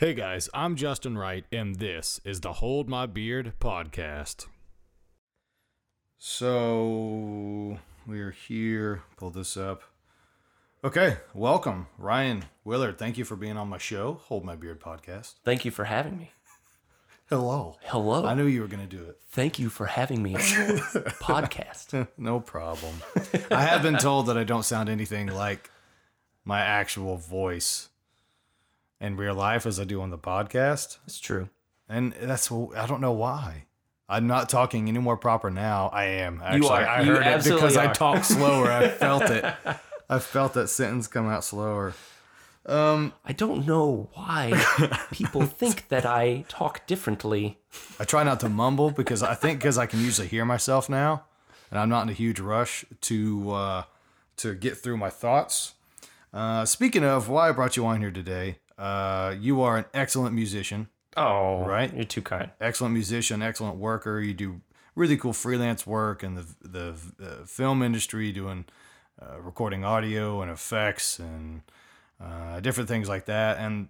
Hey guys, I'm Justin Wright, and this is the Hold My Beard podcast. So we're here. Pull this up. Okay, welcome, Ryan Willard. Thank you for being on my show, Hold My Beard podcast. Thank you for having me. Hello. Hello. I knew you were going to do it. Thank you for having me on your podcast. No problem. I have been told that I don't sound anything like my actual voice in real life as I do on the podcast. It's true. And that's I don't know why. I'm not talking any more proper now. I am. Actually, are. I You heard it because I talk slower. I felt it. I felt that sentence come out slower. Um, I don't know why people think that I talk differently. I try not to mumble because I think because I can usually hear myself now, and I'm not in a huge rush to uh, to get through my thoughts. Uh, speaking of why I brought you on here today, uh, you are an excellent musician, Oh, Right. You're too kind. excellent musician, excellent worker. You do really cool freelance work in the the uh, film industry, doing uh, recording audio and effects and uh, different things like that. And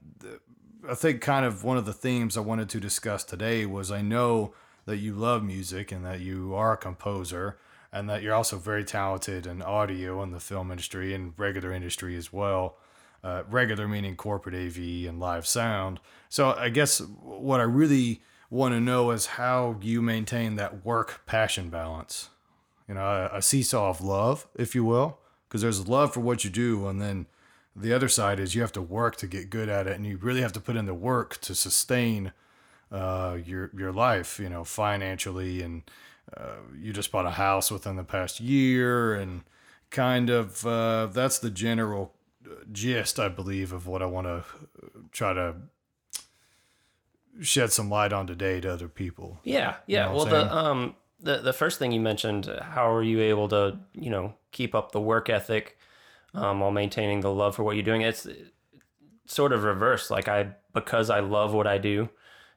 I think kind of one of the themes I wanted to discuss today was I know that you love music and that you are a composer and that you're also very talented in audio in the film industry and regular industry as well. Uh, regular meaning corporate AV and live sound. So I guess what I really want to know is how you maintain that work passion balance. You know, a, a seesaw of love, if you will, because there's love for what you do, and then the other side is you have to work to get good at it, and you really have to put in the work to sustain uh, your your life. You know, financially, and uh, you just bought a house within the past year, and kind of uh, that's the general gist, I believe, of what I want to try to shed some light on today to other people. Yeah, yeah. know well, the um the the first thing you mentioned, uh, how are you able to you know keep up the work ethic um, while maintaining the love for what you're doing? It's sort of reverse. Like I because I love what I do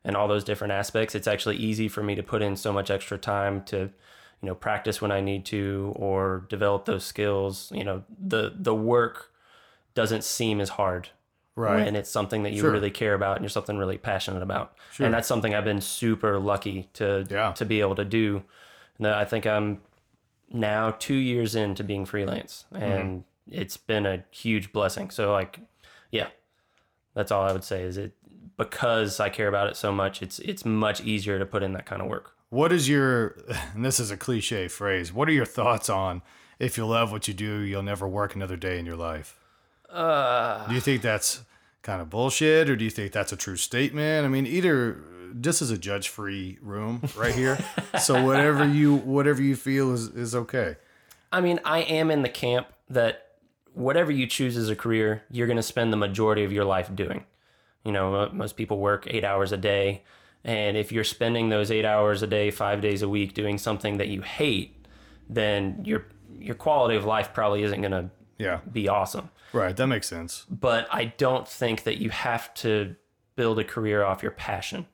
and all those different aspects, it's actually easy for me to put in so much extra time to you know practice when I need to or develop those skills. You know the the work doesn't seem as hard Right. and it's something that you Sure. really care about and you're something really passionate about. And that's something I've been super lucky to Yeah. to be able to do. And I think I'm now two years into being freelance, Mm-hmm. and it's been a huge blessing. So like, yeah, that's all I would say is it because I care about it so much. It's it's much easier to put in that kind of work. What is your, and this is a cliche phrase, what are your thoughts on if you love what you do, you'll never work another day in your life? Uh, Do you think that's kind of bullshit or do you think that's a true statement? I mean, either this is a judge free room right here. so whatever you whatever you feel is, is okay. I mean, I am in the camp that whatever you choose as a career, you're going to spend the majority of your life doing. You know, uh, most people work eight hours a day. And if you're spending those eight hours a day, five days a week doing something that you hate, then your your quality of life probably isn't going to Yeah. be awesome. Right. That makes sense. But I don't think that you have to build a career off your passion.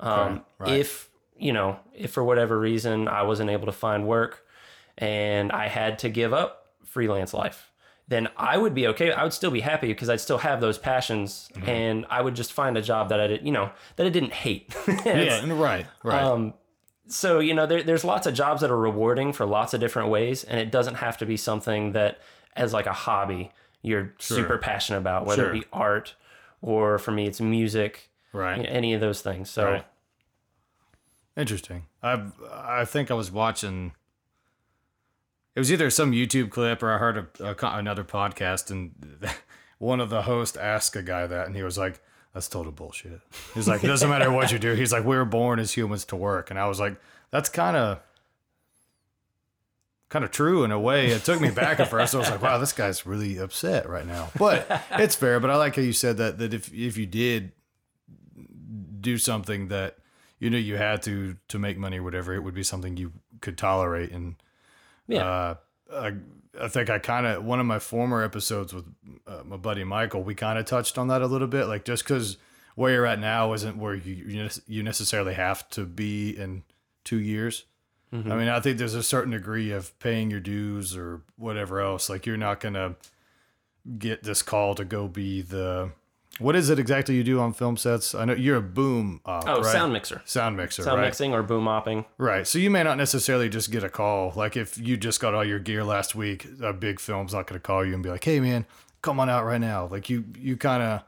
Um, right. If you know, if for whatever reason I wasn't able to find work and I had to give up freelance life, then I would be okay. I would still be happy because I'd still have those passions, Mm-hmm. and I would just find a job that I did, you know, that I didn't hate. Yeah. Right. Right. Um, so you know, there, there's lots of jobs that are rewarding for lots of different ways, and it doesn't have to be something that, as like a hobby, you're super passionate about, whether Sure. it be art or for me, it's music, right. you know, any of those things. So Right. Interesting. I I think I was watching. It was either some YouTube clip or I heard a, a, another podcast, and one of the hosts asked a guy that, and he was like, "That's total bullshit." He's like, "It doesn't matter what you do." He's like, "We were born as humans to work," and I was like, "That's kind of." Kind of true in a way. It took me back at first. I was like, "Wow, this guy's really upset right now." But it's fair. But I like how you said that. That if if you did do something that you knew you had to to make money or whatever, it would be something you could tolerate. And yeah, uh, I, I think I kind of one of my former episodes with uh, my buddy Michael, we kind of touched on that a little bit. Like just because where you're at now isn't where you you you necessarily have to be in two years. Mm-hmm. I mean, I think there's a certain degree of paying your dues or whatever else. Like you're not gonna get this call to go be the What is it exactly you do on film sets? I know you're a boom op, Oh, right? sound mixer. sound mixer, Sound right? mixing or boom mopping. Right. So you may not necessarily just get a call. Like if you just got all your gear last week, a big film's not going to call you and be like, "Hey, man, come on out right now." Like you, you kind of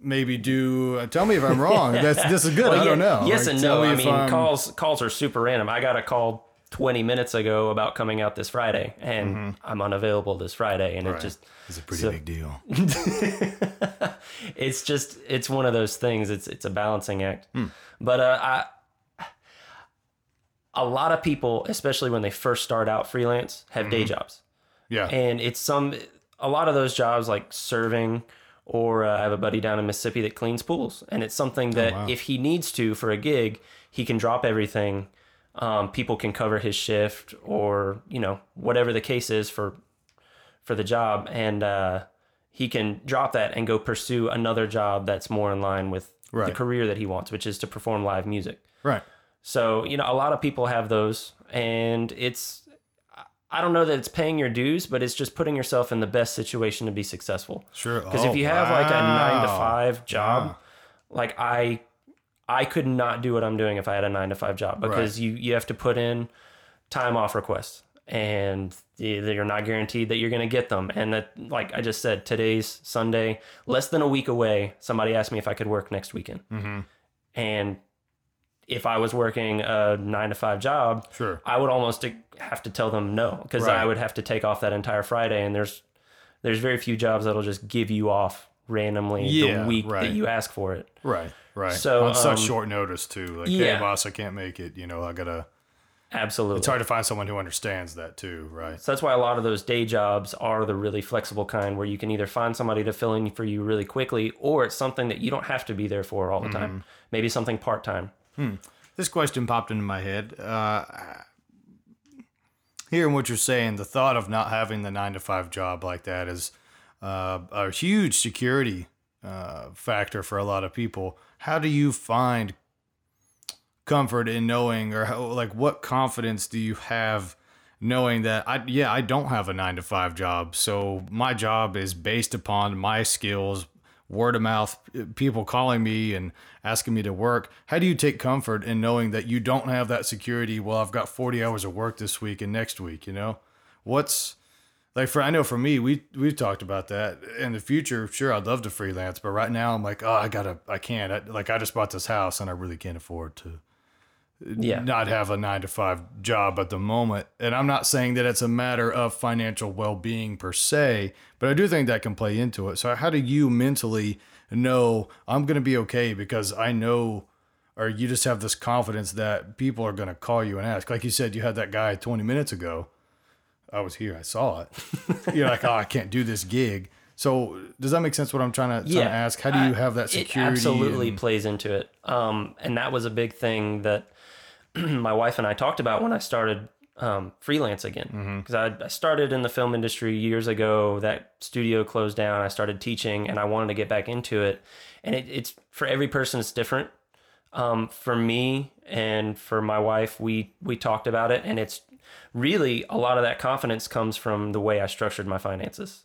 maybe do. Uh, tell me if I'm wrong. That's this is good. Well, I don't yeah, know. Yes Like, and no. me I mean, I'm- calls calls are super random. I got a call 20 minutes ago about coming out this Friday, and I'm unavailable this Friday, and Mm-hmm. Right. it just It's a pretty so- big deal. it's just it's one of those things. It's it's a balancing act. Hmm. But uh, I, a lot of people, especially when they first start out freelance, have day jobs, Yeah. and it's some a lot of those jobs like serving. Or uh, I have a buddy down in Mississippi that cleans pools, and it's something that wow. if he needs to for a gig, he can drop everything. Um, people can cover his shift, or you know whatever the case is for for the job, and uh, he can drop that and go pursue another job that's more in line with the career that he wants, which is to perform live music. right. So, you know, a lot of people have those, and it's, I don't know that it's paying your dues, but it's just putting yourself in the best situation to be successful. Sure. Because Oh, if you have like a nine to five job, like I, I could not do what I'm doing if I had a nine to five job because you you have to put in time off requests and you- you're not guaranteed that you're going to get them. And that, like I just said, today's Sunday, less than a week away. Somebody asked me if I could work next weekend, Mm-hmm. and if I was working a nine to five job, Sure. I would almost have to tell them no because Right. I would have to take off that entire Friday. And there's there's very few jobs that'll just give you off randomly Yeah, the week right. that you ask for it. Right. Right. So, on such um, short notice too. Like, yeah. hey, boss, I can't make it. You know, I gotta. Absolutely. It's hard to find someone who understands that too. Right. So that's why a lot of those day jobs are the really flexible kind where you can either find somebody to fill in for you really quickly or it's something that you don't have to be there for all the Mm-hmm. time. Maybe something part time. This question popped into my head. Uh, hearing what you're saying, the thought of not having the nine to five job like that is uh, a huge security uh, factor for a lot of people. How do you find comfort in knowing, or how, like, what confidence do you have? Knowing that I yeah I don't have a nine to five job, so my job is based upon my skills, word of mouth, uh, people calling me and asking me to work. How do you take comfort in knowing that you don't have that security? Well, I've got 40 hours of work this week and next week, you know? What's like for I know for me, we we've talked about that in the future. Sure, I'd love to freelance, but right now I'm like, oh, I gotta, I can't. I, like I just bought this house and I really can't afford to Yeah. not have a nine to five job at the moment. And I'm not saying that it's a matter of financial well being per se, but I do think that can play into it. So, how do you mentally know I'm going to be okay because I know, or you just have this confidence that people are going to call you and ask? Like you said, you had that guy 20 minutes ago. I was here, I saw it. You're like, oh, I can't do this gig. So, does that make sense? What I'm trying to, trying to ask? How do you have that security? It absolutely and- plays into it. Um, and that was a big thing that my wife and I talked about when I started um, freelance again. Because I, I started in the film industry years ago. That studio closed down. I started teaching, and I wanted to get back into it. And it, it's for every person, it's different. Um, for me and for my wife, we we talked about it, and it's really a lot of that confidence comes from the way I structured my finances.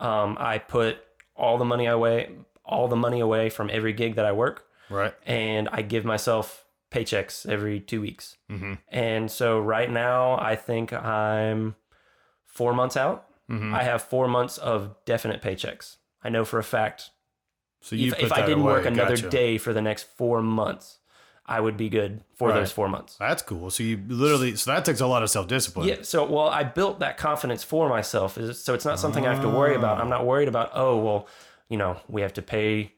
Um, I put all the money away, all the money away from every gig that I work, right? and I give myself paychecks every two weeks. Mm-hmm. And so right now, I think I'm four months out. Mm-hmm. I have four months of definite paychecks. I know for a fact So you if, if I didn't away. work another Gotcha. day for the next four months, I would be good for Right. those four months. That's cool. So you literally, so that takes a lot of self discipline. Yeah. So, well, I built that confidence for myself. Is- So it's not something I have to worry about. Ah. I'm not worried about, oh, well, you know, we have to pay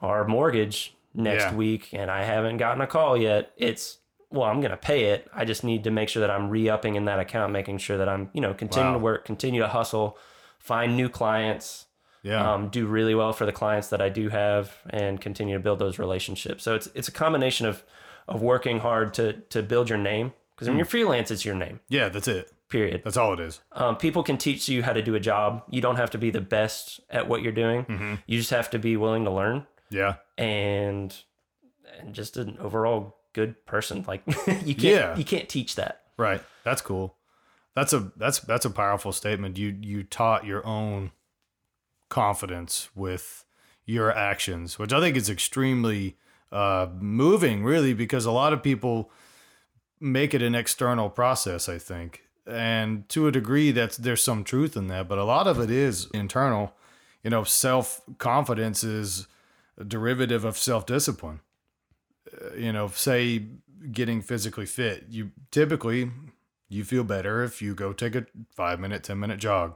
our mortgage next Yeah. week and I haven't gotten a call yet. It's, well, I'm going to pay it. I just need to make sure that I'm re upping in that account, making sure that I'm, you know, continue Wow. to work, continue to hustle, find new clients, Yeah. um, do really well for the clients that I do have, and continue to build those relationships. So it's it's a combination of of working hard to to build your name because when you're freelance, it's your name. yeah, that's it. Period. That's all it is. Um, people can teach you how to do a job. You don't have to be the best at what you're doing. Mm-hmm. You just have to be willing to learn Yeah. and and just an overall good person. Like you can't Yeah. you can't teach that. Right. That's cool. That's a that's that's a powerful statement. You you taught your own confidence with your actions, which I think is extremely uh, moving, really, because a lot of people make it an external process. I think, and to a degree, that's there's some truth in that, but a lot of it is internal. You know, self confidence is derivative of self discipline. Uh, you know, say getting physically fit, you typically you feel better if you go take a five minute, ten minute jog,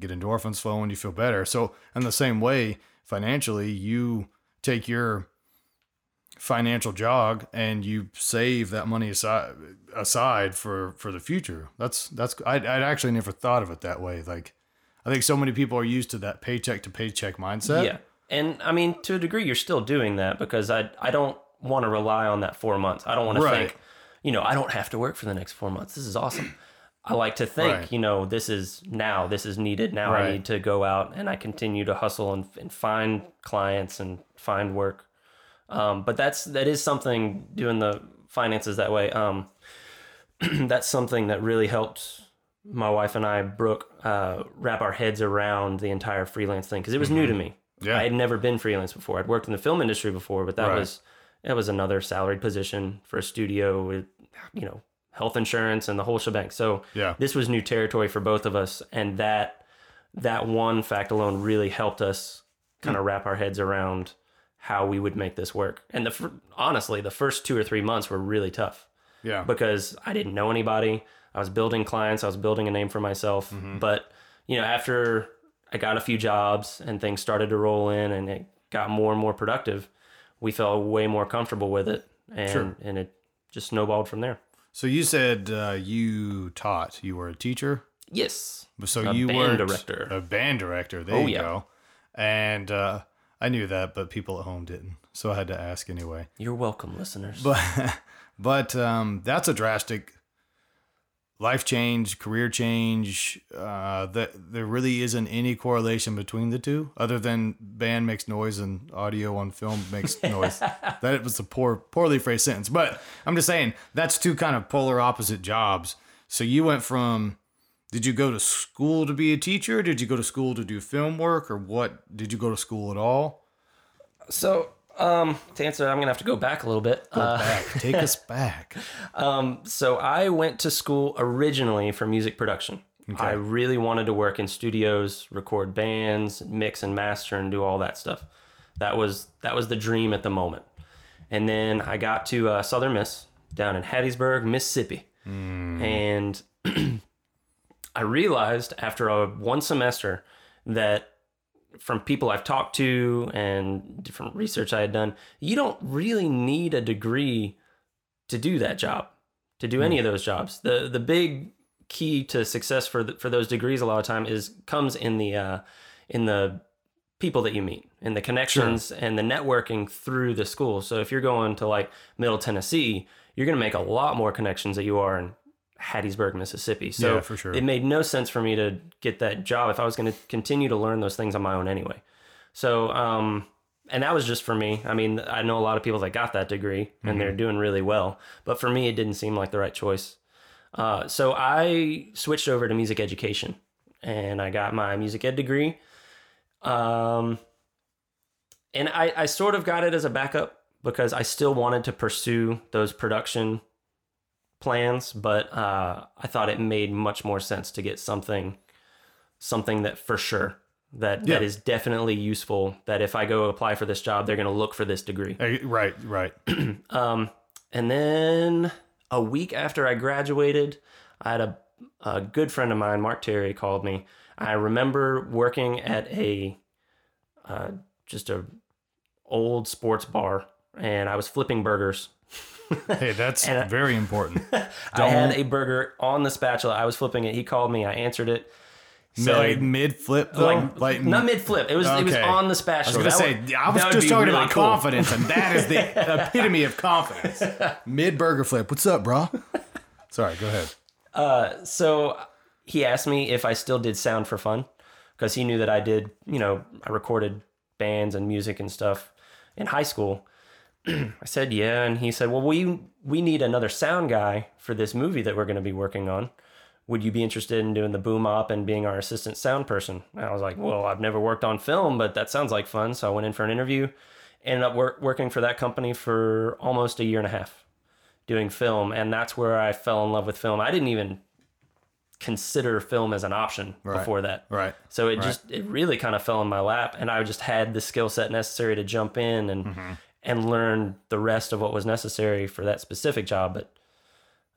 get endorphins flowing, you feel better. So, in the same way, financially, you take your financial jog and you save that money aside aside for for the future. That's that's I I actually never thought of it that way. Like I think so many people are used to that paycheck to paycheck mindset. Yeah. And I mean, to a degree, you're still doing that because I I don't want to rely on that four months. I don't want Right. to think, you know, I don't have to work for the next four months. This is awesome. I like to think, Right. you know, this is now, this is needed. Now Right. I need to go out and I continue to hustle and, and find clients and find work. Um, but that's that is something doing the finances that way. Um, that's something that really helped my wife and I, Brooke, uh, wrap our heads around the entire freelance thing because it was new to me. Yeah. I had never been freelance before. I'd worked in the film industry before, but that Right. was that was another salaried position for a studio with, you know, health insurance and the whole shebang. So Yeah. this was new territory for both of us, and that that one fact alone really helped us kind Hmm. of wrap our heads around how we would make this work. And the honestly, the first two or three months were really tough Yeah. because I didn't know anybody. I was building clients, I was building a name for myself. Mm-hmm. But, you know, after I got a few jobs and things started to roll in and it got more and more productive, we felt way more comfortable with it. And, Sure. and it just snowballed from there. So you said uh, you taught. You were a teacher. Yes. So A you band were director. A band director. There Oh, you yeah. go. And uh, I knew that, but people at home didn't. So I had to ask anyway. You're welcome, listeners. But but um, that's a drastic life change, career change. Uh, that there really isn't any correlation between the two, other than band makes noise and audio on film makes noise. that was a poor, poorly phrased sentence. But I'm just saying that's two kind of polar opposite jobs. So you went from. Did you go to school to be a teacher? Did you go to school to do film work, or what? Did you go to school at all? So, um, to answer, I'm gonna have to go back a little bit. Go Uh, back. Take us back. um, so I went to school originally for music production. I really wanted to work in studios, record bands, mix and master, and do all that stuff. That was that was the dream at the moment. And then I got to uh, Southern Miss down in Hattiesburg, Mississippi, and I realized after a one semester that from people I've talked to and different research I had done, you don't really need a degree to do that job, to do any of those jobs. The the big key to success for the, for those degrees a lot of time is comes in the uh, in the people that you meet and the connections and the networking through the school. So if you're going to like Middle Tennessee, you're going to make a lot more connections that you are in Hattiesburg, Mississippi. So Yeah, for sure. it made no sense for me to get that job if I was going to continue to learn those things on my own anyway. So, um, and that was just for me. I mean, I know a lot of people that got that degree and they're doing really well, but for me, it didn't seem like the right choice. Uh, so I switched over to music education and I got my music ed degree. Um, and I, I sort of got it as a backup because I still wanted to pursue those production plans, but uh, I thought it made much more sense to get something, something that for sure that that Yeah. is definitely useful. That if I go apply for this job, they're going to look for this degree. Right, right. Um, and then a week after I graduated, I had a, a good friend of mine, Mark Terry, called me. I remember working at a uh, just a old sports bar, and I was flipping burgers. Hey, that's I- very important. I had a burger on the spatula. I was flipping it. He called me. I answered it. like mid flip though, like, like not mid flip. It was it was on the I spatula. was gonna That say would- I was just talking really about cool. confidence, and that is the epitome of confidence. Mid burger flip. What's up, bro? Sorry, go ahead. Uh, so he asked me if I still did sound for fun because he knew that I did, you know, I recorded bands and music and stuff in high school. I said, yeah. And he said, well, we, we need another sound guy for this movie that we're going to be working on. would you be interested in doing the boom op and being our assistant sound person? And I was like, well, I've never worked on film, but that sounds like fun. So I went in for an interview, ended up work, working for that company for almost a year and a half doing film. And that's where I fell in love with film. I didn't even consider film as an option Right. before that. Right. So it just it really kind of fell in my lap, and I just had the skill set necessary to jump in and Mm-hmm. And learn the rest of what was necessary for that specific job. But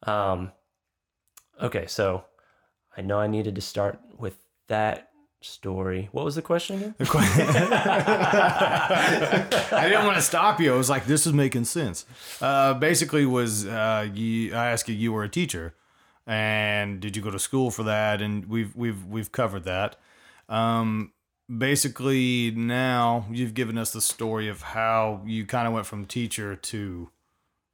um, okay, so I know I needed to start with that story. What was the question again? I didn't want to stop you. I was like, this is making sense. Uh, basically, was uh, you? I asked you. You were a teacher, and did you go to school for that? And we've we've we've covered that. Um, basically, now you've given us the story of how you kind of went from teacher to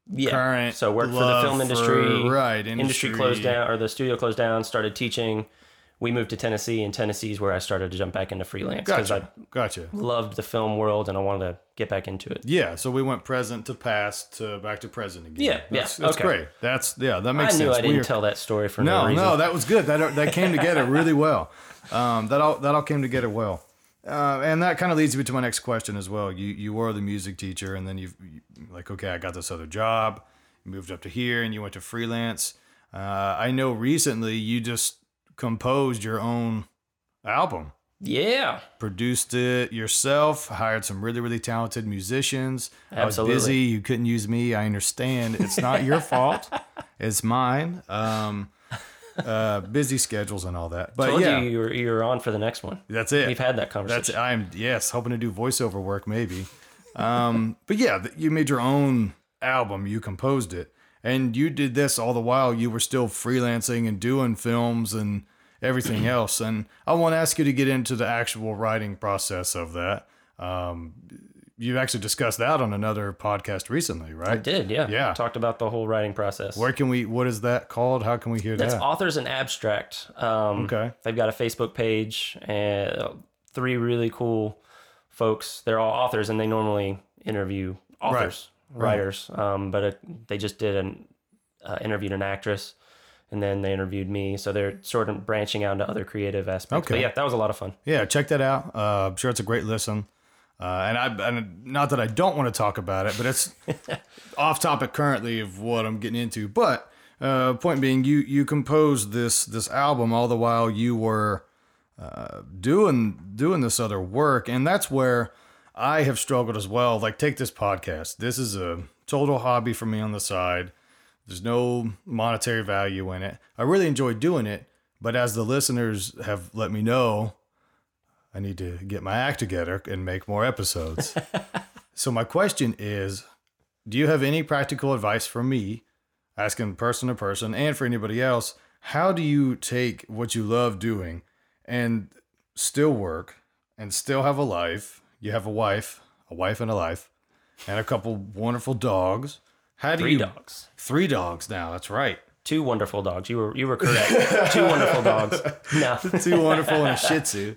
Yeah. current. so worked for the film for- industry. right? industry closed down or the studio closed down. Started teaching. We moved to Tennessee, and Tennessee is where I started to jump back into freelance because Gotcha. I Gotcha. loved the film world and I wanted to get back into it. Yeah, so we went present to past to back to present again. Yeah, yeah, that's, that's okay. great. That's yeah, that I makes knew sense. I didn't We are- tell that story for no, No, reason. no, that was good. That that came together really well. Um, that all that all came together well, uh, and that kind of leads me to my next question as well. You you were the music teacher, and then you've you, like okay, I got this other job. You moved up to here, and you went to freelance. Uh, I know recently you just composed your own album, Yeah. produced it yourself, hired some really really talented musicians. Absolutely. I was busy. You couldn't use me. I understand. It's not your fault. It's mine. Um, uh, busy schedules and all that. But Told yeah, you you were, you were on for the next one. that's it. We've had that conversation. That's. I'm yes, hoping to do voiceover work maybe. Um, but yeah, you made your own album. You composed it, and you did this all the while you were still freelancing and doing films and everything else. And I want to ask you to get into the actual writing process of that. Um, you actually discussed that on another podcast recently, right? I did, yeah. Yeah. Talked about the whole writing process. Where can we? What is that called? How can we hear That's that? Authors and Abstract. Um, Okay. They've got a Facebook page and three really cool folks. They're all authors and they normally interview authors, writers. Um, but it, they just did an uh, interviewed an actress and then they interviewed me. So they're sort of branching out into other creative aspects. But Okay. yeah, that was a lot of fun. Yeah, check that out. Uh, I'm sure it's a great listen. Uh, and I, and not that I don't want to talk about it, but it's off topic currently of what I'm getting into. But uh, point being, you you composed this this album all the while you were uh, doing doing this other work, and that's where I have struggled as well. Like, take this podcast. This is a total hobby for me on the side. There's no monetary value in it. I really enjoy doing it, but as the listeners have let me know, I need to get my act together and make more episodes. so my question is, do you have any practical advice for me, asking person to person and for anybody else, how do you take what you love doing and still work and still have a life? You have a wife, a wife and a life, and a couple wonderful dogs. How do Three you dogs. Three dogs now, that's right. Two wonderful dogs. You were you were correct. Two wonderful dogs. No. Two wonderful and a shih tzu.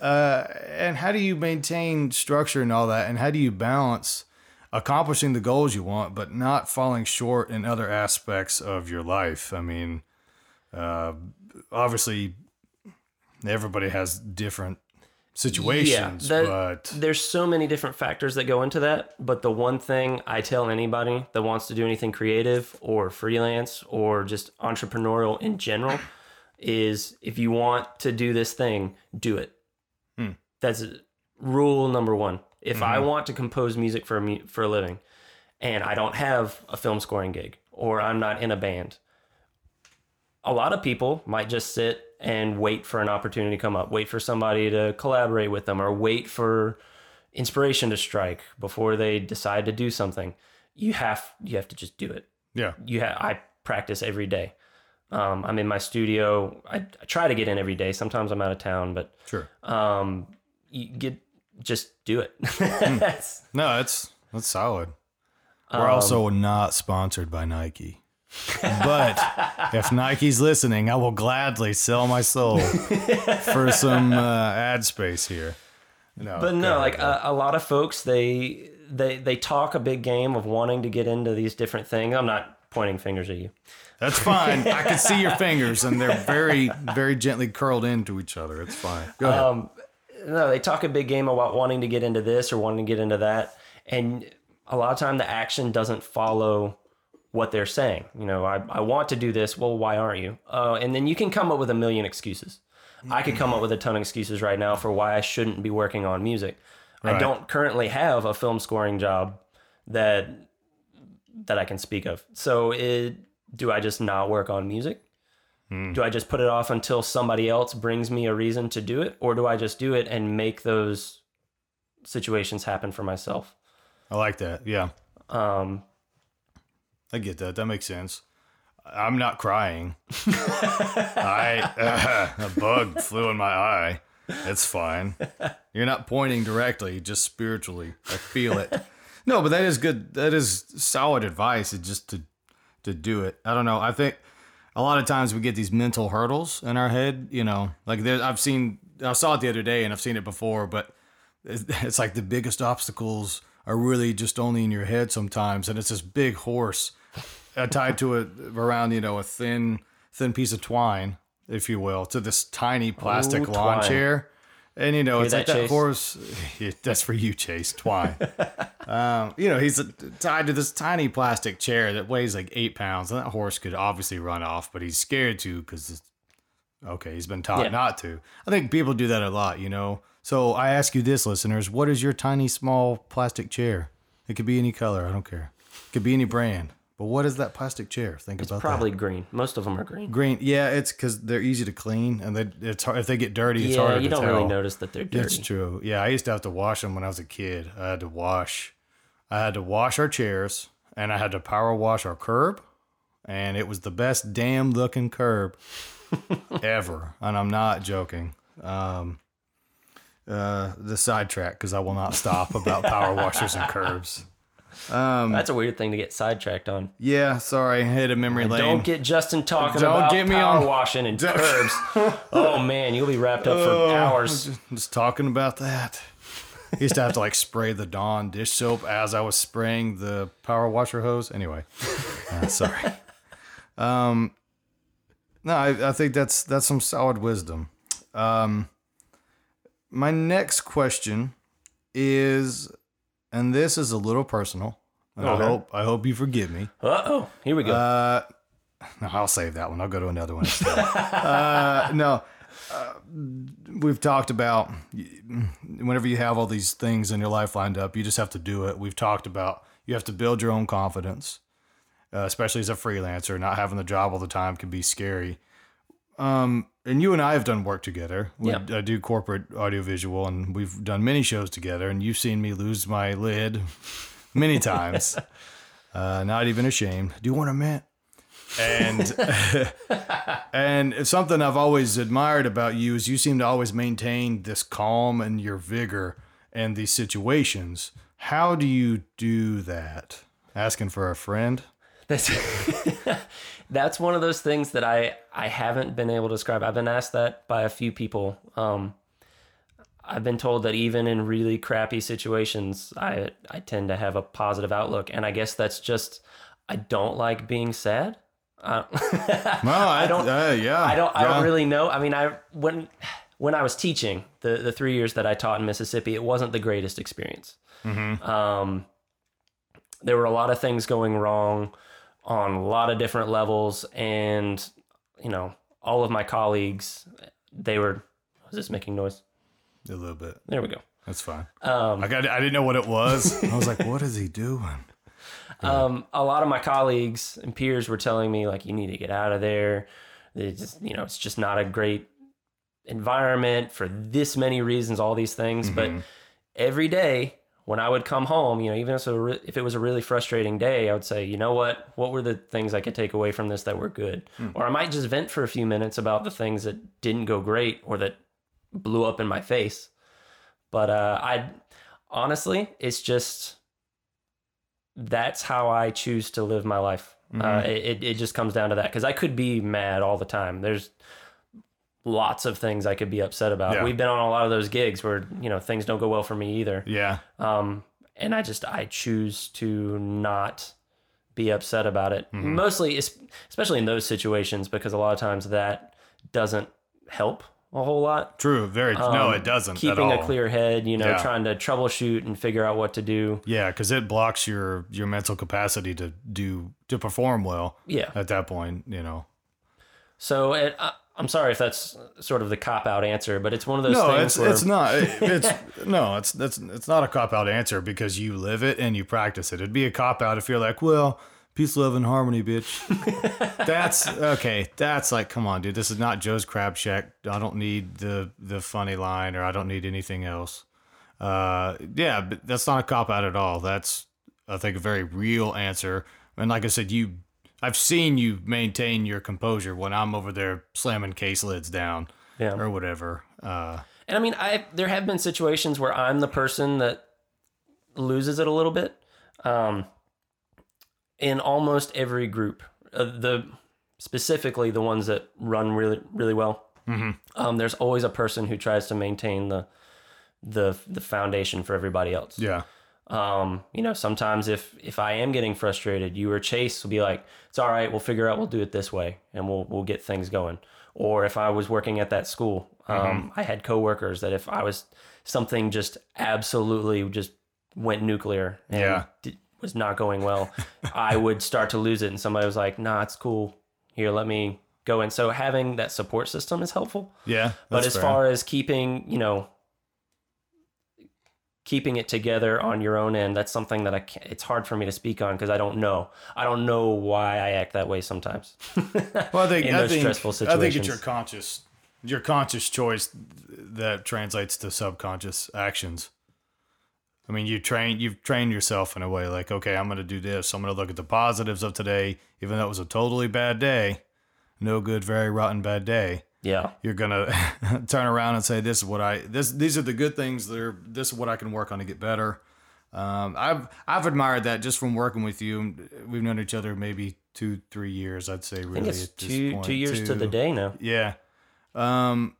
Uh, and how do you maintain structure and all that? And how do you balance accomplishing the goals you want, but not falling short in other aspects of your life? I mean, uh, obviously, everybody has different situations, that- but there's so many different factors that go into that but the one thing i tell anybody that wants to do anything creative or freelance or just entrepreneurial in general is if you want to do this thing do it. Hmm. that's rule number one. If i want to compose music for a mu- for a living and i don't have a film scoring gig or i'm not in a band a lot of people might just sit and wait for an opportunity to come up, wait for somebody to collaborate with them, or wait for inspiration to strike before they decide to do something. You have you have to just do it. yeah, You ha- I practice every day. Um, I'm in my studio. I, I try to get in every day. Sometimes I'm out of town, but sure. um, you get just do it. No, that's that's solid. We're Um, also not sponsored by Nike. But if Nike's listening, I will gladly sell my soul for some uh, ad space here. No, but no, like a, a lot of folks, they they they talk a big game of wanting to get into these different things. I'm not pointing fingers at you. That's fine. I can see your fingers, and they're very, very gently curled into each other. It's fine. Go ahead. Um, no, they talk a big game about wanting to get into this or wanting to get into that, and a lot of time the action doesn't follow what they're saying. You know, I, I want to do this. Well, why aren't you? Uh, and then you can come up with a million excuses. I could come up with a ton of excuses right now for why I shouldn't be working on music. I don't currently have a film scoring job that that I can speak of. So it, do I just not work on music? Do I just put it off until somebody else brings me a reason to do it, or do I just do it and make those situations happen for myself? I like that. Yeah, Um, I get that. That makes sense. I'm not crying. I a bug flew in my eye. It's fine. You're not pointing directly, just spiritually. I feel it. No, but that is good. That is solid advice. It's just to to do it. I don't know. I think a lot of times we get these mental hurdles in our head. You know, like there, I've seen. I saw it the other day, and I've seen it before. But it's, it's like the biggest obstacles are really just only in your head sometimes, and it's this big horse uh, tied to a around you know a thin thin piece of twine, if you will, to this tiny plastic Ooh, lawn twine. chair. And you know, it's that, like that Chase? horse. That's for you, Chase. Twine. um, you know, he's uh, tied to this tiny plastic chair that weighs like eight pounds, and that horse could obviously run off, but he's scared to because okay, he's been taught Yeah. not to. I think people do that a lot, you know. So I ask you this, listeners: What is your tiny, small plastic chair? It could be any color. I don't care. It could be any brand. But what is that plastic chair? Think about probably green. Most of them are green. Green. Yeah, it's because they're easy to clean, and they, it's hard if they get dirty. It's hard. yeah, harder you don't tell. really notice that they're dirty. It's true. Yeah, I used to have to wash them when I was a kid. I had to wash. I had to wash our chairs, and I had to power wash our curb, and it was the best damn looking curb ever. And I'm not joking. Um, uh, the sidetrack because I will not stop about power washers and curbs. Um That's a weird thing to get sidetracked on. Yeah, sorry, hit a memory lane. Don't get Justin talking Don't about get me power on- washing and curbs. oh man, you'll be wrapped up for Oh, hours. Just, just talking about that. I used to have to like spray the Dawn dish soap as I was spraying the power washer hose. Anyway, uh, sorry. Um, no, I, I think that's that's some solid wisdom. Um, my next question is, and this is a little personal. and I hope I hope you forgive me. Uh oh, here we go. Uh, no, I'll save that one. I'll go to another one uh, no, uh, we've talked about whenever you have all these things in your life lined up, you just have to do it. We've talked about you have to build your own confidence, uh, especially as a freelancer. Not having the job all the time can be scary. Um, and you and I have done work together. We, Yeah. I do corporate audiovisual, and we've done many shows together. And you've seen me lose my lid many times. uh, not even ashamed. Do you want a mint? And and something I've always admired about you is you seem to always maintain this calm and your vigor in these situations. How do you do that? Asking for a friend? That's that's one of those things that I I haven't been able to describe. I've been asked that by a few people. Um, I've been told that even in really crappy situations, I I tend to have a positive outlook, and I guess that's just I don't like being sad. I, Well, I, don't- Uh, yeah, I don't I yeah. don't really know. I mean, I when when I was teaching the the three years that I taught in Mississippi, it wasn't the greatest experience. Um, there were a lot of things going wrong on a lot of different levels, and you know, all of my colleagues, they were. Was this making noise? a little bit. There we go. That's fine. Um, I, I didn't know what it was. I was like, what is he doing? um, a lot of my colleagues and peers were telling me like, you need to get out of there. It's just, you know, it's just not a great environment for this many reasons. All these things, but every day when I would come home, you know, even if it, was a re- if it was a really frustrating day, I would say, you know what? What were the things I could take away from this that were good? Or I might just vent for a few minutes about the things that didn't go great or that blew up in my face. But uh, I honestly, it's just that's how I choose to live my life. Uh, it, it just comes down to that because I could be mad all the time. There's lots of things I could be upset about. Yeah. We've been on a lot of those gigs where you know things don't go well for me either. Yeah. Um, and I just I choose to not be upset about it. Mm-hmm. Mostly, especially in those situations, because a lot of times that doesn't help a whole lot. True. Very. no, Um, it doesn't. Keeping a clear head, you know, Yeah. trying to troubleshoot and figure out what to do. Yeah, because it blocks your your mental capacity to do to perform well. Yeah. At that point, you know. So it, I, I'm sorry if that's sort of the cop out answer, but it's one of those No, things it's where it's not. It's no, it's that's it's not a cop out answer because you live it and you practice it. It'd be a cop out if you're like, well, peace, love, and harmony, bitch. that's okay. That's like, come on, dude. This is not Joe's Crab Shack. I don't need the the funny line or I don't need anything else. Uh, yeah, but that's not a cop out at all. That's I think a very real answer. And like I said, you. I've seen you maintain your composure when I'm over there slamming case lids down Yeah. or whatever. Uh, And I mean, I there have been situations where I'm the person that loses it a little bit. Um, in almost every group, uh, the specifically the ones that run really really well, um, there's always a person who tries to maintain the the the foundation for everybody else. yeah. Um, you know, sometimes if if I am getting frustrated, you or Chase will be like, "It's all right. We'll figure out. We'll do it this way, and we'll we'll get things going." Or if I was working at that school, um, I had coworkers that if I was something just absolutely just went nuclear and Yeah. di- was not going well, I would start to lose it, and somebody was like, "Nah, it's cool. Here, let me go." And so having that support system is helpful. Yeah. But as fair. far as keeping, you know, keeping it together on your own end, that's something that I can't, it's hard for me to speak on because I don't know. I don't know why I act that way sometimes. well, I think, in I think, I think it's your conscious, your conscious choice that translates to subconscious actions. I mean, you train, you've trained yourself in a way like, okay, I'm going to do this. I'm going to look at the positives of today, even though it was a totally bad day, no good, very rotten bad day. Yeah. You're gonna turn around and say, "This is what I this these are the good things. that are this is what I can work on to get better." Um, I've I've admired that just from working with you. We've known each other maybe two three years. I'd say really it's two point. two years to the day now. Yeah. Um,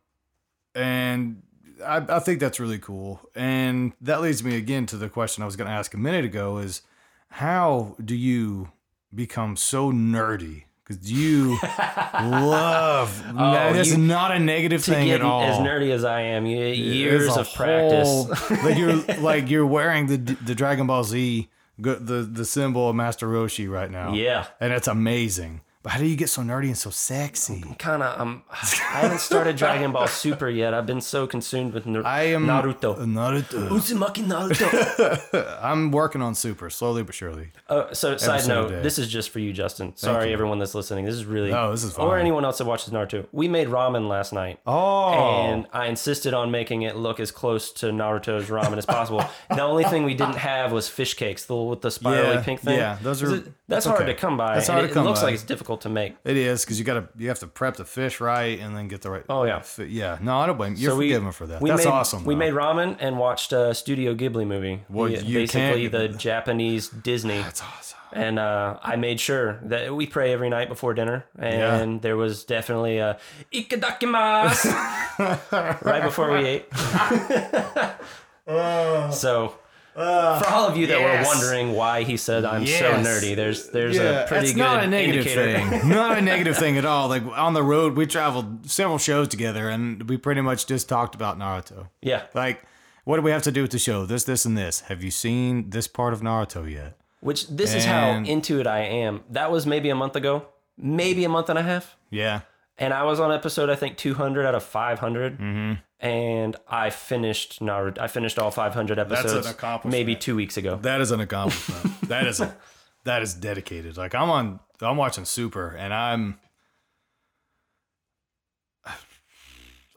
and I, I think that's really cool. And that leads me again to the question I was going to ask a minute ago is how do you become so nerdy? Because you love, oh, now, this is Oh, you- not a negative To thing at all. as nerdy as I am, you, years of practice. whole- like you're like you're wearing the the Dragon Ball Z the the symbol of Master Roshi right now. Yeah. and it's amazing. But how do you get so nerdy and so sexy? kind of um I haven't started Dragon Ball Super yet. I've been so consumed with Nar- I am Naruto. Naruto. Uzumaki Naruto. I'm working on Super slowly but surely. Uh, so, side note, day. this is just for you, Justin. Sorry, you. everyone that's listening. This is really, Oh, this is or anyone else that watches Naruto. We made ramen last night, Oh, and I insisted on making it look as close to Naruto's ramen as possible. the only thing we didn't have was fish cakes, the with the spirally Yeah, pink thing. yeah, those are- it- that's, that's hard okay. to come by. That's hard it, to come it looks by. like it's difficult to make. it is because you gotta you have to prep the fish right and then get the right. Oh, yeah. fi- yeah. No, I don't blame you. You're So we- forgiven for that. That's made, awesome. We though. made ramen and watched a Studio Ghibli movie. Well, We- you basically the Japanese Disney. That's awesome. and uh, I made sure that we pray every night before dinner, and there was definitely a itadakimasu right before we ate. so, for all of you that yes. were wondering why he said I'm so nerdy, there's there's Yeah, a pretty it's good not a negative indicator. thing. not a negative thing at all. Like on the road, we traveled several shows together, and we pretty much just talked about Naruto. Yeah, Like, what do we have to do with the show? This, this, and this. Have you seen this part of Naruto yet? which this is how into it I am. That was maybe a month ago, maybe a month and a half. Yeah. and I was on episode I think 200 out of 500, Mm-hmm. And I finished Naruto. I finished all 500 an episodes accomplishment. maybe two weeks ago. That is an accomplishment. that is a, that is dedicated. Like I'm on I'm watching Super and I'm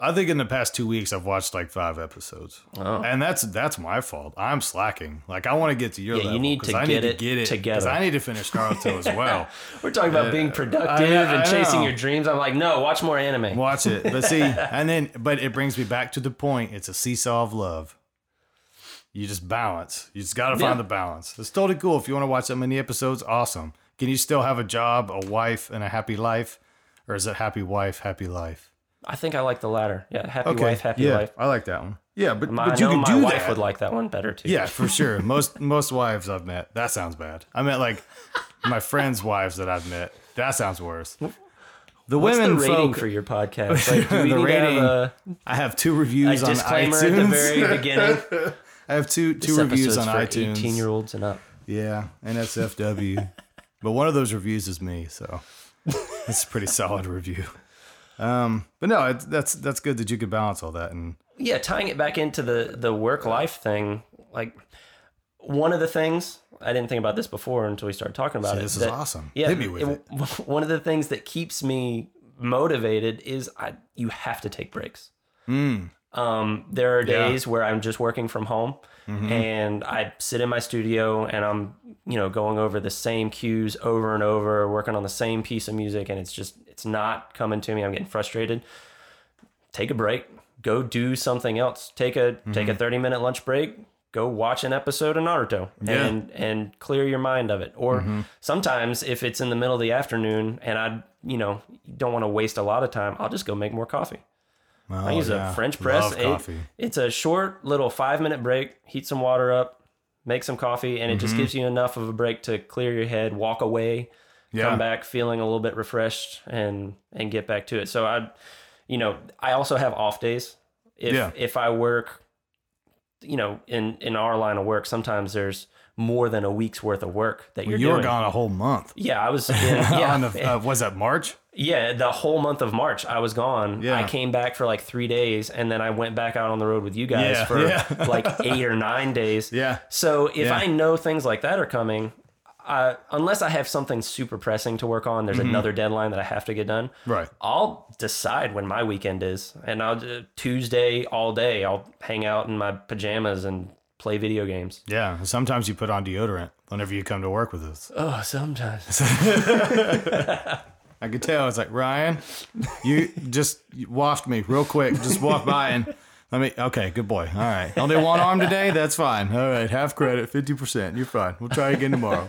I think in the past two weeks I've watched like five episodes. Oh. And that's that's my fault. I'm slacking. Like I want to get to your Yeah, you level. need 'cause to I get need it to get it together. Because I need to finish Naruto as well. We're talking about uh, being productive I I and chasing your dreams. I'm like, no, watch more anime. Watch it. But see, and then but it brings me back to the point. It's a seesaw of love. You just balance. You just got to find Yeah. the balance. It's totally cool. If you want to watch that many episodes, awesome. Can you still have a job, a wife, and a happy life? Or is it happy wife, happy life? I think I like the latter. Yeah, happy wife, happy yeah, life. I like that one. Yeah, but, My, but you I know can my do wife that. would like that one better too. Yeah, for sure. Most most wives I've met. That sounds bad. I meant like my friends' wives that I've met. That sounds worse. The What's women the rating folk. for your podcast? Like, do we The need rating have I have two a, a reviews on iTunes. at the very beginning? I have two two This reviews on iTunes. Eighteen-year-olds and up. Yeah, NSFW. but one of those reviews is me, so it's a pretty solid review. Um, but no, it, that's that's good that you could balance all that and yeah, tying it back into the the work life thing, like one of the things I didn't think about this before until we started talking about See, it. this is that- awesome. Yeah, Hit me with it. One of the things that keeps me motivated is I you have to take breaks. Um, there are Yeah. Mm-hmm. days where I'm just working from home and I sit in my studio and I'm, you know, going over the same cues over and over, working on the same piece of music and it's just it's not coming to me. I'm getting frustrated. Take a break, go do something else. Take a take a 30 minute lunch break, go watch an episode of Naruto Yeah. and and clear your mind of it. Or sometimes if it's in the middle of the afternoon and I, you know, don't want to waste a lot of time, I'll just go make more coffee. I Oh, use yeah. a French press. It- it's a short little five minute break. Heat some water up, make some coffee, and it Mm-hmm. just gives you enough of a break to clear your head, walk away, Yeah. come back feeling a little bit refreshed, and and get back to it. So I, you know, I also have off days. If Yeah. if I work, you know, in in our line of work, sometimes there's more than a week's worth of work that you're you were gone a whole month. Yeah, I was. In, yeah, On the, uh, was that March? Yeah, the whole month of March, I was gone. Yeah. I came back for like three days, and then I went back out on the road with you guys Yeah, for yeah. like eight or nine days. Yeah. So if. I know things like that are coming, uh, unless I have something super pressing to work on, there's another deadline that I have to get done. Mm-hmm. Right. I'll decide when my weekend is, and I'll do Tuesday all day. I'll hang out in my pajamas and play video games. Yeah. Sometimes you put on deodorant whenever you come to work with us. Oh, sometimes. I could tell. It's like Ryan, you just waft me real quick. Just walk by and let me. Okay, good boy. All right. Only one arm today. That's fine. All right. Half credit, fifty percent. You're fine. We'll try again tomorrow.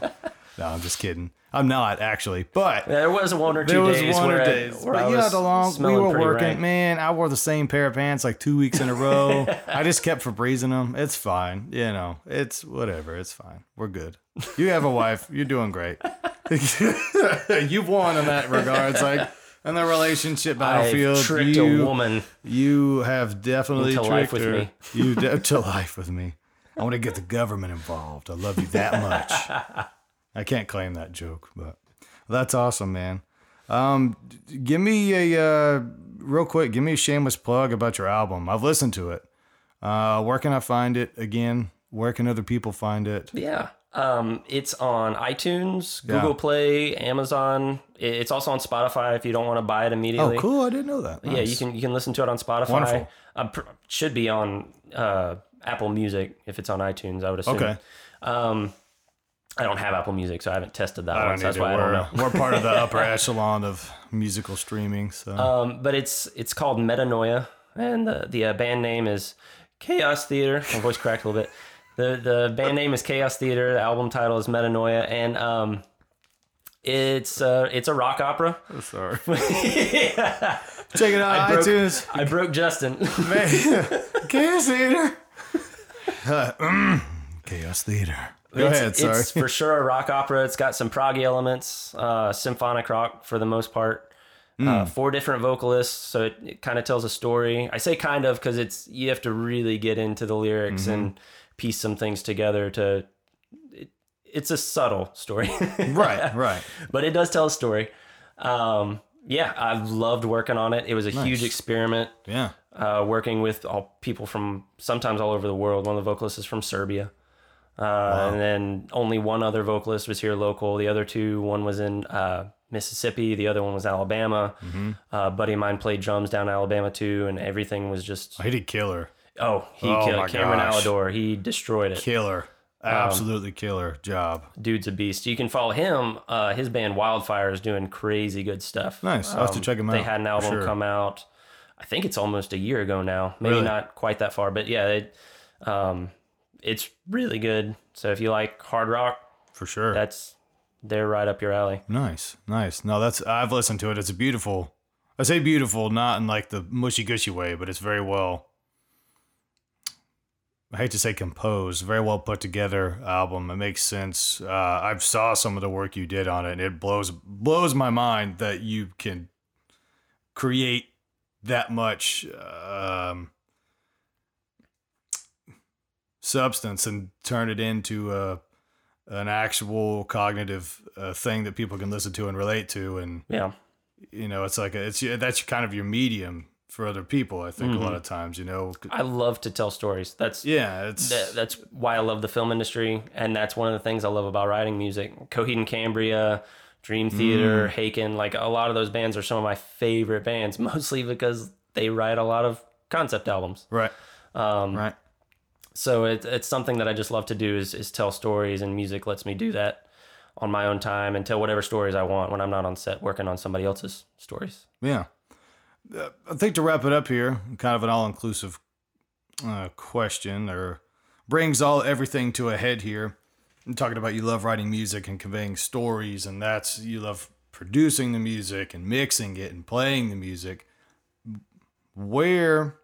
No, I'm just kidding. I'm not actually, but there was one or two there was days one where, or I- days. where But I you was had the long. We were working. rank. Man, I wore the same pair of pants like two weeks in a row. I just kept Febrezing them. It's fine. You know, it's whatever. It's fine. We're good. You have a wife. You're doing great. You've won in that regards. Like in the relationship battlefield, I've tricked you, a woman. you have definitely Into tricked life with her. me. You de- to life with me. I want to get the government involved. I love you that much. I can't claim that joke, but that's awesome, man. Um, give me a uh, real quick. Give me a shameless plug about your album. I've listened to it. Uh, where can I find it again? Where can other people find it? Yeah. Um, it's on iTunes, Yeah. Google Play, Amazon. It's also on Spotify if you don't want to buy it immediately. Oh, cool! I didn't know that. Yeah, you can you can listen to it on Spotify. Wonderful. Uh, pr- should be on uh, Apple Music if it's on iTunes. I would assume. Okay. Um, I don't have Apple Music, so I haven't tested that one. So that's why I don't know. We're, we're part of the upper echelon of musical streaming. So Um, but it's it's called Metanoia, and the the uh, band name is Chaos Theatre. My voice cracked a little bit. The the band name is Chaos Theatre. The album title is Metanoia, and um, it's uh, it's a rock opera. sorry. Check it out, I broke- iTunes. I broke Justin. Chaos Theatre. Uh, mm, Chaos Theatre. Go it's, ahead. Sorry. it's for sure a rock opera. It's got some prog elements, uh, symphonic rock for the most part. Hmm. Uh, four different vocalists, so it, it kind of tells a story. I say kind of because it's you have to really get into the lyrics Mm-hmm. and piece some things together to. It, it's a subtle story, right. Right. but it does tell a story. Um, yeah, I've loved working on it. It was a huge experiment. Yeah. Uh, working with all people from sometimes all over the world. One of the vocalists is from Serbia. Uh, And then only one other vocalist was here local. The other two, one was in uh, Mississippi, the other one was Alabama. Mm-hmm. Uh, a buddy of mine played drums down in Alabama too, and everything was just He did killer. Oh, he Oh killed Cameron gosh. Alador. He destroyed it. Killer. Um, Absolutely killer job. Dude's a beast. You can follow him. Uh, his band Wildfire is doing crazy good stuff. Nice. I'll have to check him They out, They had an album sure. come out. I think it's almost a year ago now. Maybe Really? not quite that far, but yeah, it, um, it's really good. So if you like hard rock, For sure. that's they're right up your alley. nice. Nice. No, that's I've listened to it. It's a beautiful. I say beautiful, not in like the mushy gushy way, but it's very well. I hate to say composed, very well put together album. It makes sense. Uh, I've saw some of the work you did on it, and it blows blows my mind that you can create that much um, substance and turn it into a an actual cognitive uh, thing that people can listen to and relate to, and Yeah. you know, it's like a, it's that's kind of your medium for other people. I think a lot of times, you know, I love to tell stories. That's yeah, it's Th- that's why I love the film industry, and that's one of the things I love about writing music. Coheed and Cambria, Dream Theater, Haken, like a lot of those bands are some of my favorite bands, mostly because they write a lot of concept albums. right, Um, right. So it, it's something that I just love to do is, is tell stories, and music lets me do that on my own time and tell whatever stories I want when I'm not on set working on somebody else's stories. Yeah. I think to wrap it up here, kind of an all-inclusive uh, question, or brings all everything to a head here. I'm talking about you love writing music and conveying stories, and that's you love producing the music and mixing it and playing the music. Where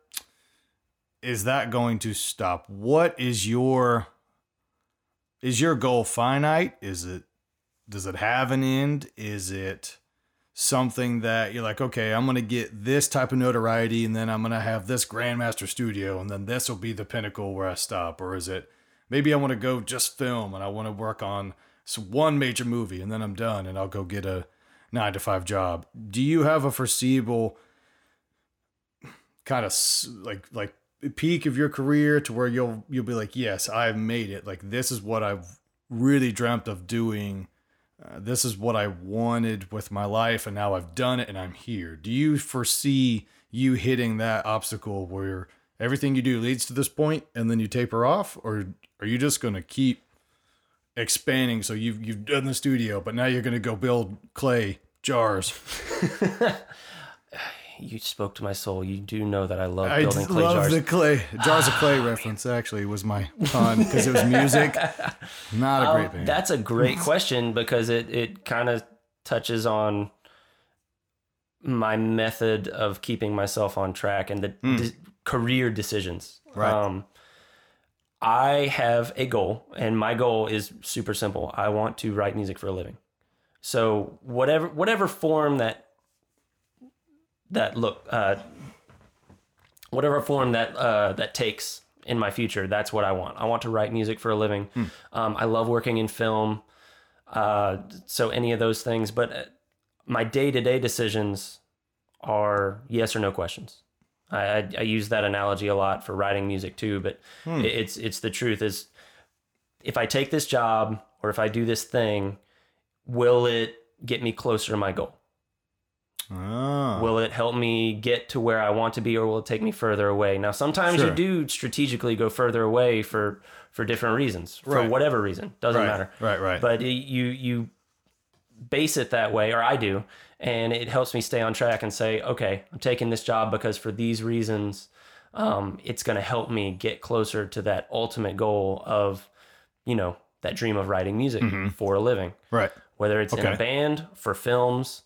is that going to stop? What is your is your goal finite? Is it does it have an end? Is it something that you're like, okay, I'm gonna get this type of notoriety, and then I'm gonna have this Grandmaster Studio, and then this will be the pinnacle where I stop, or is it maybe I want to go just film and I want to work on one major movie, and then I'm done, and I'll go get a nine to five job. Do you have a foreseeable kind of like like peak of your career to where you'll you'll be like, yes, I've made it. Like this is what I've really dreamt of doing. Uh, this is what I wanted with my life, and now I've done it, and I'm here. Do you foresee you hitting that obstacle where everything you do leads to this point, and then you taper off, or are you just gonna keep expanding? So you've you've done the studio, but now you're gonna go build clay jars. You spoke to my soul. You do know that I love I building clay love jars. the clay jars of clay reference. Actually, was my pun because it was music, not a great Um, band. That's a great question because it, it kind of touches on my method of keeping myself on track and the de- career decisions. Right. Um, I have a goal, and my goal is super simple. I want to write music for a living. So whatever whatever form that that look uh, whatever form that uh, that takes in my future, that's what I want. I want to write music for a living. Um, I love working in film, uh, so any of those things. But uh, my day to day decisions are yes or no questions. I, I, I use that analogy a lot for writing music too, but it- it's it's the truth. Is if I take this job or if I do this thing, will it get me closer to my goal? Ah, Will it help me get to where I want to be, or will it take me further away? Now, sometimes Sure. you do strategically go further away for for different reasons, for Right. whatever reason, doesn't right, matter. right, right. But it, you you base it that way, or I do, and it helps me stay on track and say, okay, I'm taking this job because for these reasons, um, it's going to help me get closer to that ultimate goal of, you know, that dream of writing music for a living right. whether it's in a band for films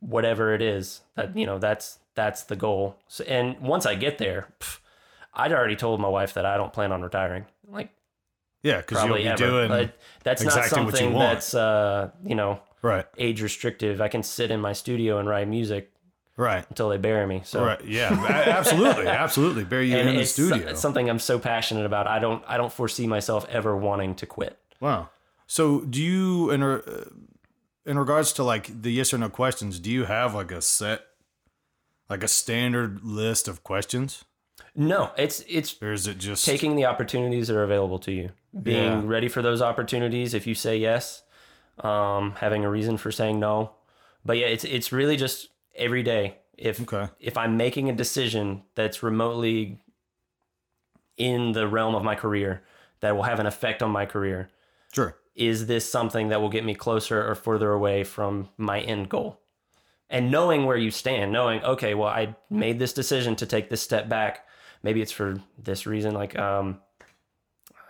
whatever it is that you know that's that's the goal so, and once i get there pff, i'd already told my wife that i don't plan on retiring like Yeah, because you'll be ever doing but that's exactly not something that's uh you know right, age restrictive i can sit in my studio and write music right, until they bury me so right. Yeah, absolutely, absolutely. Bury you and in the studio. it's something i'm so passionate about i don't i don't foresee myself ever wanting to quit Wow. So, do you uh, in regards to like the yes or no questions, do you have like a set, like a standard list of questions, no it's it's or is it just taking the opportunities that are available to you being Yeah. ready for those opportunities if you say yes um, having a reason for saying no but yeah it's it's really just every day if Okay. if i'm making a decision that's remotely in the realm of my career that will have an effect on my career Sure. Is this something that will get me closer or further away from my end goal and knowing where you stand knowing okay well i made this decision to take this step back maybe it's for this reason like um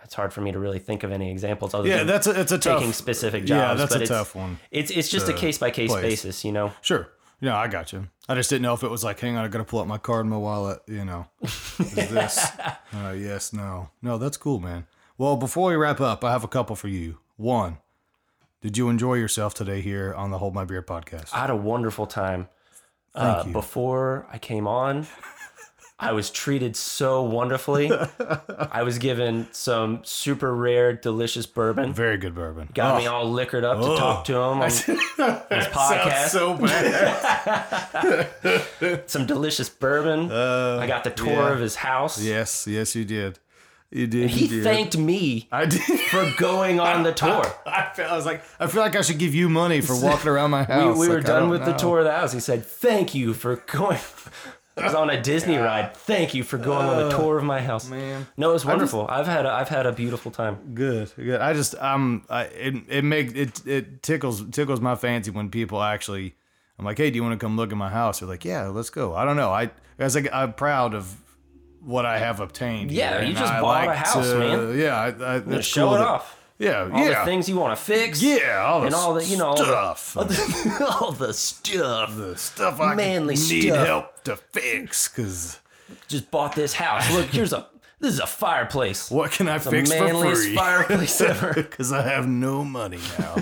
it's hard for me to really think of any examples other Yeah, than that's a it's a tough. taking specific yeah, jobs that's but a it's, tough one. it's it's just a case by case basis you know Sure. Yeah, I got you. I just didn't know if it was like, hang on, I gotta pull out my card in my wallet. You know, is this? uh, yes, no, no. That's cool, man. Well, before we wrap up, I have a couple for you. One, did you enjoy yourself today here on the Hold My Beer podcast? I had a wonderful time. uh, you. Before I came on, I was treated so wonderfully. I was given some super rare, delicious bourbon. Very good bourbon. Got me Oh, all liquored up to talk to him on his podcast. so bad. some delicious bourbon. I got the tour yeah. of his house. yes, yes, you did. You did. He did. thanked me I did. for going on the tour. I, felt, I was like, I feel like I should give you money for walking around my house. we were Like, I done with the tour of the house. He said, "Thank you for going." I was on a Disney ride. Thank you for going on the tour of my house. man. No, it was wonderful. I've had a, I've had a beautiful time. Good, good. I just um, I, it it make it it tickles tickles my fancy when people actually. I'm like, hey, do you want to come look at my house? They're like, yeah, let's go. I don't know. I I was like, I'm proud of what I have obtained. Yeah, you just I bought a like house, to- man. Yeah, I, I, that's Show cool it that- off. Yeah, All yeah, the things you want to fix. yeah, all the and all the you know all stuff, the, all the stuff. the stuff I manly need stuff. help to fix. Cause Just bought this house. Look, here's a this is a fireplace. what can I The fix for manliest free? fireplace ever. because I have no money now.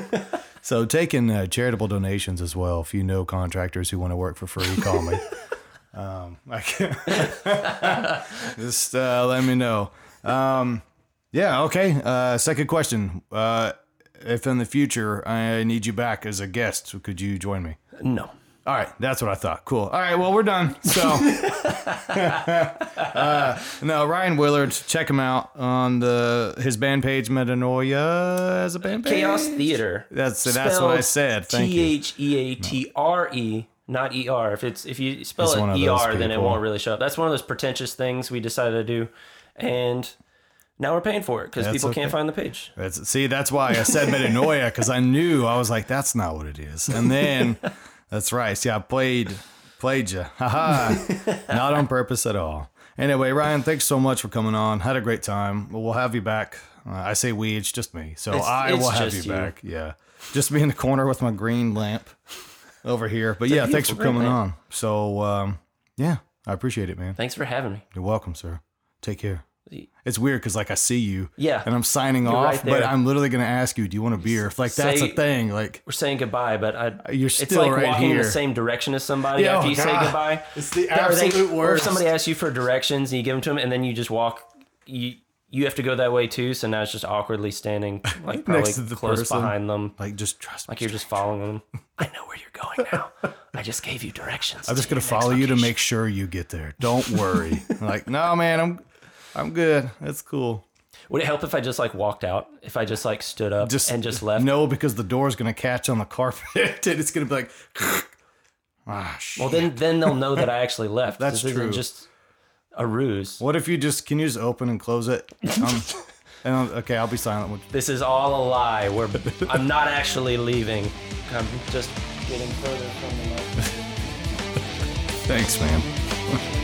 so taking uh, charitable donations as well. If you know contractors who want to work for free, call me. Um, I can't. just uh, let me know. Um, yeah. Okay. Uh, second question. Uh, if in the future I need you back as a guest, could you join me? No. All right, that's what I thought. Cool. All right, well, we're done. So, uh, no, Ryan Willard, check him out on the his band page, Metanoia as a band page. Chaos Theatre. That's that's what I said. Thank T. H E A T R E, not E R. If it's if you spell It's it ER, then it won't really show up. That's one of those pretentious things we decided to do, and now we're paying for it because people can't find the page. That's, see, that's why I said Metanoia because I knew I was like, that's not what it is. And then that's right. See, I played played you. Haha. not on purpose at all. Anyway, Ryan, thanks so much for coming on. Had a great time. We'll have you back. Uh, I say we, it's just me. So It's- I it's will have you, you. back. Yeah. Just be in the corner with my green lamp over here. But yeah, thanks for coming on. So um, yeah, I appreciate it, man. Thanks for having me. You're welcome, sir. Take care. It's weird because like I see you, Yeah. and I'm signing off, right but. I'm literally gonna ask you, do you want a beer? Like that's a thing. Like We're saying goodbye, but I, You're it's still like right walking in here. the same direction as somebody Yeah, after oh you say goodbye. It's the Or they- absolute Or if somebody asks you for directions and you give them to them, and then you just walk, you you have to go that way too. So now it's just awkwardly standing like probably close person. behind them, like just trust me. like you're just following them. I know where you're going now. I just gave you directions. I'm just gonna follow you to make sure you get there. Don't worry. like no, man, I'm I'm good. That's cool. Would it help if I just like walked out? If I just like stood up Just and just left? No, because the door's gonna catch on the carpet and it's gonna be like. ah, shit. Well, then then they'll know that I actually left. That's this true. Just a ruse. What if you just can you just open and close it? Um, and I'll- okay, I'll be silent. With, This is all a lie. We're I'm not actually leaving. I'm just getting further from the mic. thanks, man.